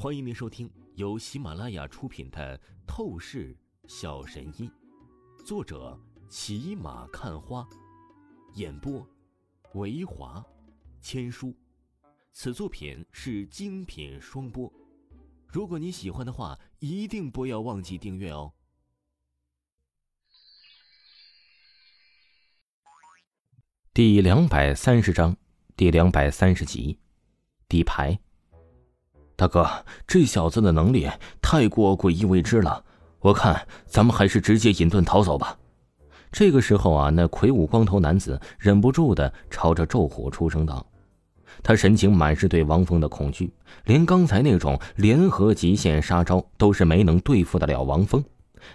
欢迎您收听由喜马拉雅出品的《透视小神医》，作者骑马看花，演播维华千书。此作品是精品双播。如果你喜欢的话，一定不要忘记订阅哦。第两百三十章，第两百三十集，底牌。大哥，这小子的能力太过诡异未知了，我看咱们还是直接隐遁逃走吧。这个时候啊，那魁梧光头男子忍不住的朝着纣虎出声道：“他神情满是对王峰的恐惧，连刚才那种联合极限杀招都是没能对付得了王峰，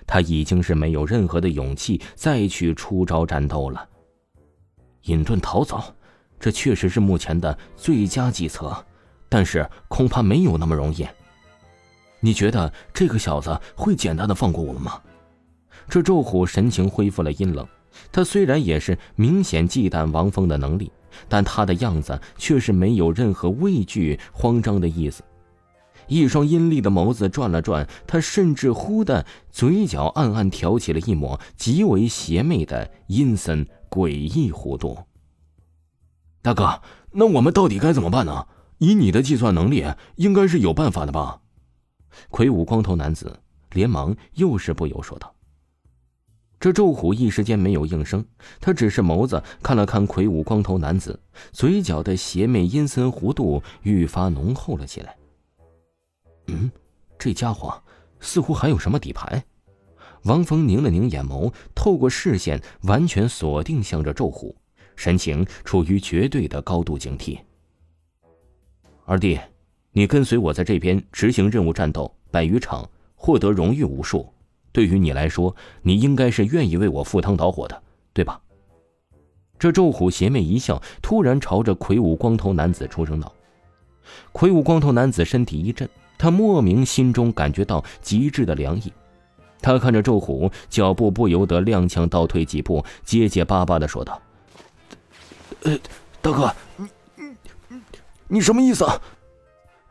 他已经是没有任何的勇气再去出招战斗了。隐遁逃走，这确实是目前的最佳计策。”但是恐怕没有那么容易。你觉得这个小子会简单的放过我们吗？这纣虎神情恢复了阴冷，他虽然也是明显忌惮王峰的能力，但他的样子却是没有任何畏惧、慌张的意思。一双阴厉的眸子转了转，他甚至忽的嘴角暗暗挑起了一抹极为邪魅的阴森诡异弧度。大哥，那我们到底该怎么办呢？以你的计算能力，应该是有办法的吧？魁梧光头男子连忙又是不由说道。这咒虎一时间没有应声，他只是眸子看了看魁梧光头男子，嘴角的邪魅阴森弧度愈发浓厚了起来。嗯，这家伙似乎还有什么底牌。王峰拧了拧眼眸，透过视线完全锁定向着咒虎，神情处于绝对的高度警惕。二弟，你跟随我在这边执行任务战斗百余场，获得荣誉无数。对于你来说，你应该是愿意为我赴汤蹈火的，对吧？这纣虎邪魅一笑，突然朝着魁梧光头男子出声道：“魁梧光头男子身体一震，他莫名心中感觉到极致的凉意。他看着纣虎，脚步不由得踉跄倒退几步，结结巴巴的说道：‘呃，大哥。’”你什么意思？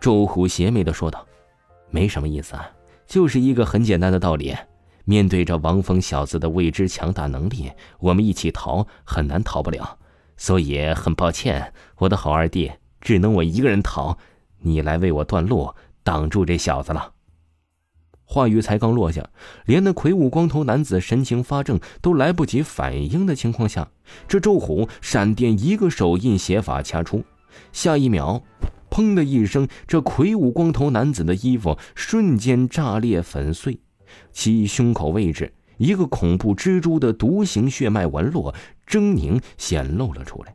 周虎邪魅的说道：“没什么意思，啊就是一个很简单的道理。面对着王峰小子的未知强大能力，我们一起逃很难逃不了。所以很抱歉，我的好二弟，只能我一个人逃，你来为我断路，挡住这小子了。”话语才刚落下，连那魁梧光头男子神情发怔都来不及反应的情况下，这周虎闪电一个手印邪法掐出。下一秒，砰的一声，这魁梧光头男子的衣服瞬间炸裂粉碎，其胸口位置一个恐怖蜘蛛的独行血脉纹络狰狞显露了出来。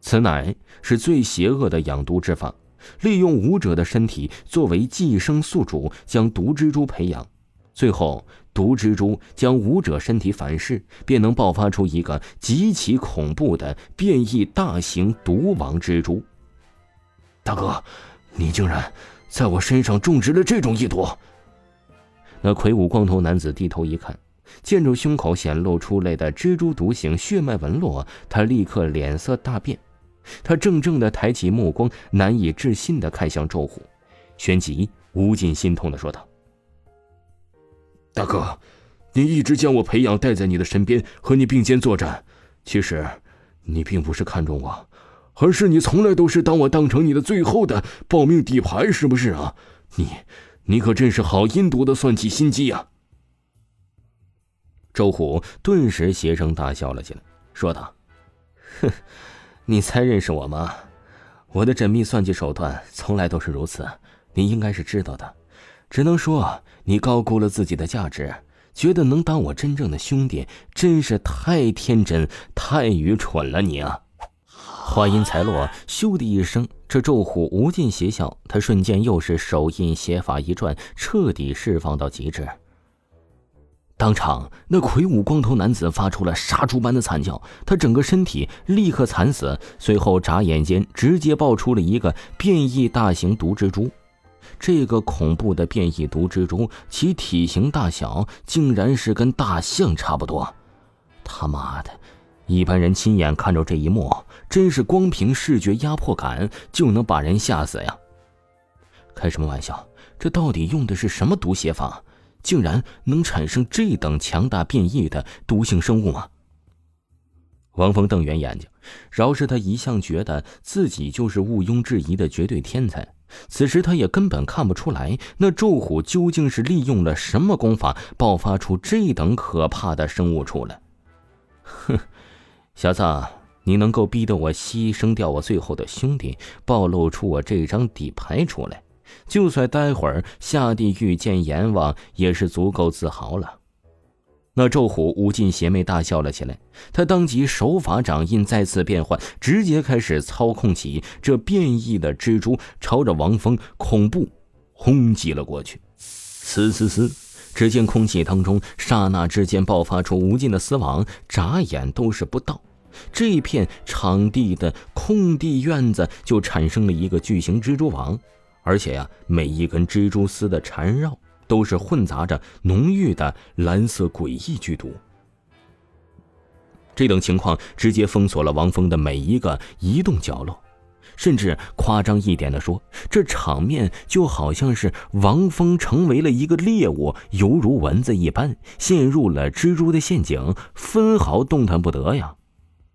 此乃是最邪恶的养毒之法，利用武者的身体作为寄生宿主，将毒蜘蛛培养。最后，毒蜘蛛将武者身体反噬，便能爆发出一个极其恐怖的变异大型毒王蜘蛛。大哥，你竟然在我身上种植了这种异毒！那魁梧光头男子低头一看，见着胸口显露出来的蜘蛛毒形血脉纹络，他立刻脸色大变。他怔怔的抬起目光，难以置信的看向周虎，旋即无尽心痛的说道。大哥，你一直将我培养带在你的身边，和你并肩作战。其实，你并不是看中我，而是你从来都是当我当成你的最后的保命底牌，是不是啊？你，你可真是好阴毒的算计心机呀！周虎顿时邪声大笑了起来，说道：“哼，你才认识我吗？我的缜密算计手段从来都是如此，你应该是知道的。”只能说你高估了自己的价值，觉得能当我真正的兄弟，真是太天真、太愚蠢了！你啊！话音才落，咻的一声，这咒虎无尽邪笑，他瞬间又是手印邪法一转，彻底释放到极致。当场，那魁梧光头男子发出了杀猪般的惨叫，他整个身体立刻惨死，随后眨眼间直接爆出了一个变异大型毒蜘蛛。这个恐怖的变异毒蜘蛛，其体型大小竟然是跟大象差不多。他妈的，一般人亲眼看着这一幕，真是光凭视觉压迫感就能把人吓死呀！开什么玩笑？这到底用的是什么毒血法？竟然能产生这等强大变异的毒性生物吗？王峰瞪圆眼睛，饶是他一向觉得自己就是毋庸置疑的绝对天才，此时他也根本看不出来，那咒虎究竟是利用了什么功法，爆发出这等可怕的生物出来。哼，小子，你能够逼得我牺牲掉我最后的兄弟，暴露出我这张底牌出来，就算待会儿下地狱见阎王，也是足够自豪了。那咒虎无尽邪魅大笑了起来，他当即手法掌印再次变换，直接开始操控起这变异的蜘蛛，朝着王峰恐怖轰击了过去。嘶嘶嘶！只见空气当中刹那之间爆发出无尽的丝网，眨眼都是不到，这片场地的空地院子就产生了一个巨型蜘蛛网，而且呀，每一根蜘蛛丝的缠绕。都是混杂着浓郁的蓝色诡异剧毒。这等情况直接封锁了王峰的每一个移动角落，甚至夸张一点的说，这场面就好像是王峰成为了一个猎物，犹如蚊子一般，陷入了蜘蛛的陷阱，分毫动弹不得呀，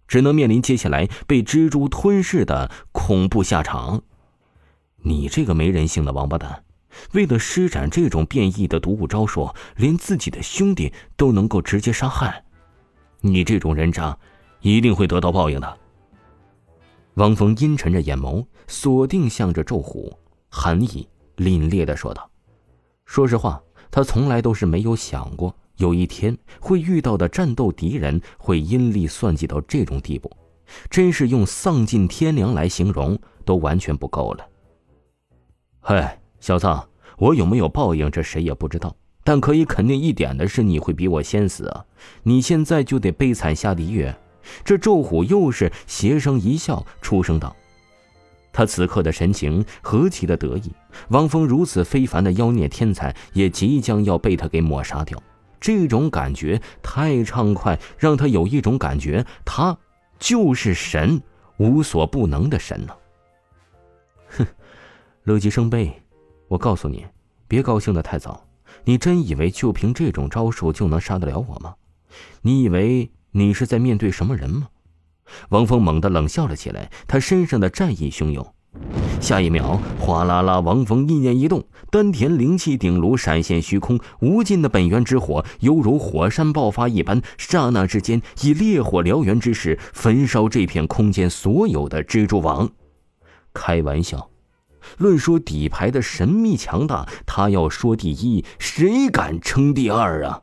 只能面临接下来被蜘蛛吞噬的恐怖下场。你这个没人性的王八蛋！为了施展这种变异的毒物招数，连自己的兄弟都能够直接杀害，你这种人渣，一定会得到报应的。王峰阴沉着眼眸，锁定向着咒虎，寒意凛冽的说道：“说实话，他从来都是没有想过有一天会遇到的战斗敌人会阴历算计到这种地步，真是用丧尽天良来形容都完全不够了。”嗨。小子，我有没有报应，这谁也不知道。但可以肯定一点的是，你会比我先死啊！你现在就得悲惨下地狱。这咒虎又是邪声一笑，出声道：“他此刻的神情何其的得意！王峰如此非凡的妖孽天才，也即将要被他给抹杀掉。这种感觉太畅快，让他有一种感觉，他就是神，无所不能的神呢。哼，乐极生悲。我告诉你，别高兴的太早。你真以为就凭这种招数就能杀得了我吗？你以为你是在面对什么人吗？王峰猛地冷笑了起来，他身上的战意汹涌。下一秒，哗啦啦，王峰意念一动，丹田灵气顶炉闪现虚空，无尽的本源之火犹如火山爆发一般，刹那之间以烈火燎原之势焚烧这片空间所有的蜘蛛网。开玩笑。论说底牌的神秘强大，他要说第一，谁敢称第二啊？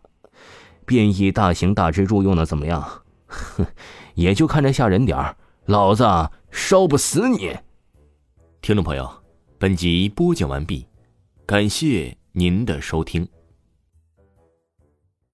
变异大型大蜘蛛又能怎么样？哼，也就看着吓人点儿，老子烧不死你！听众朋友，本集播讲完毕，感谢您的收听。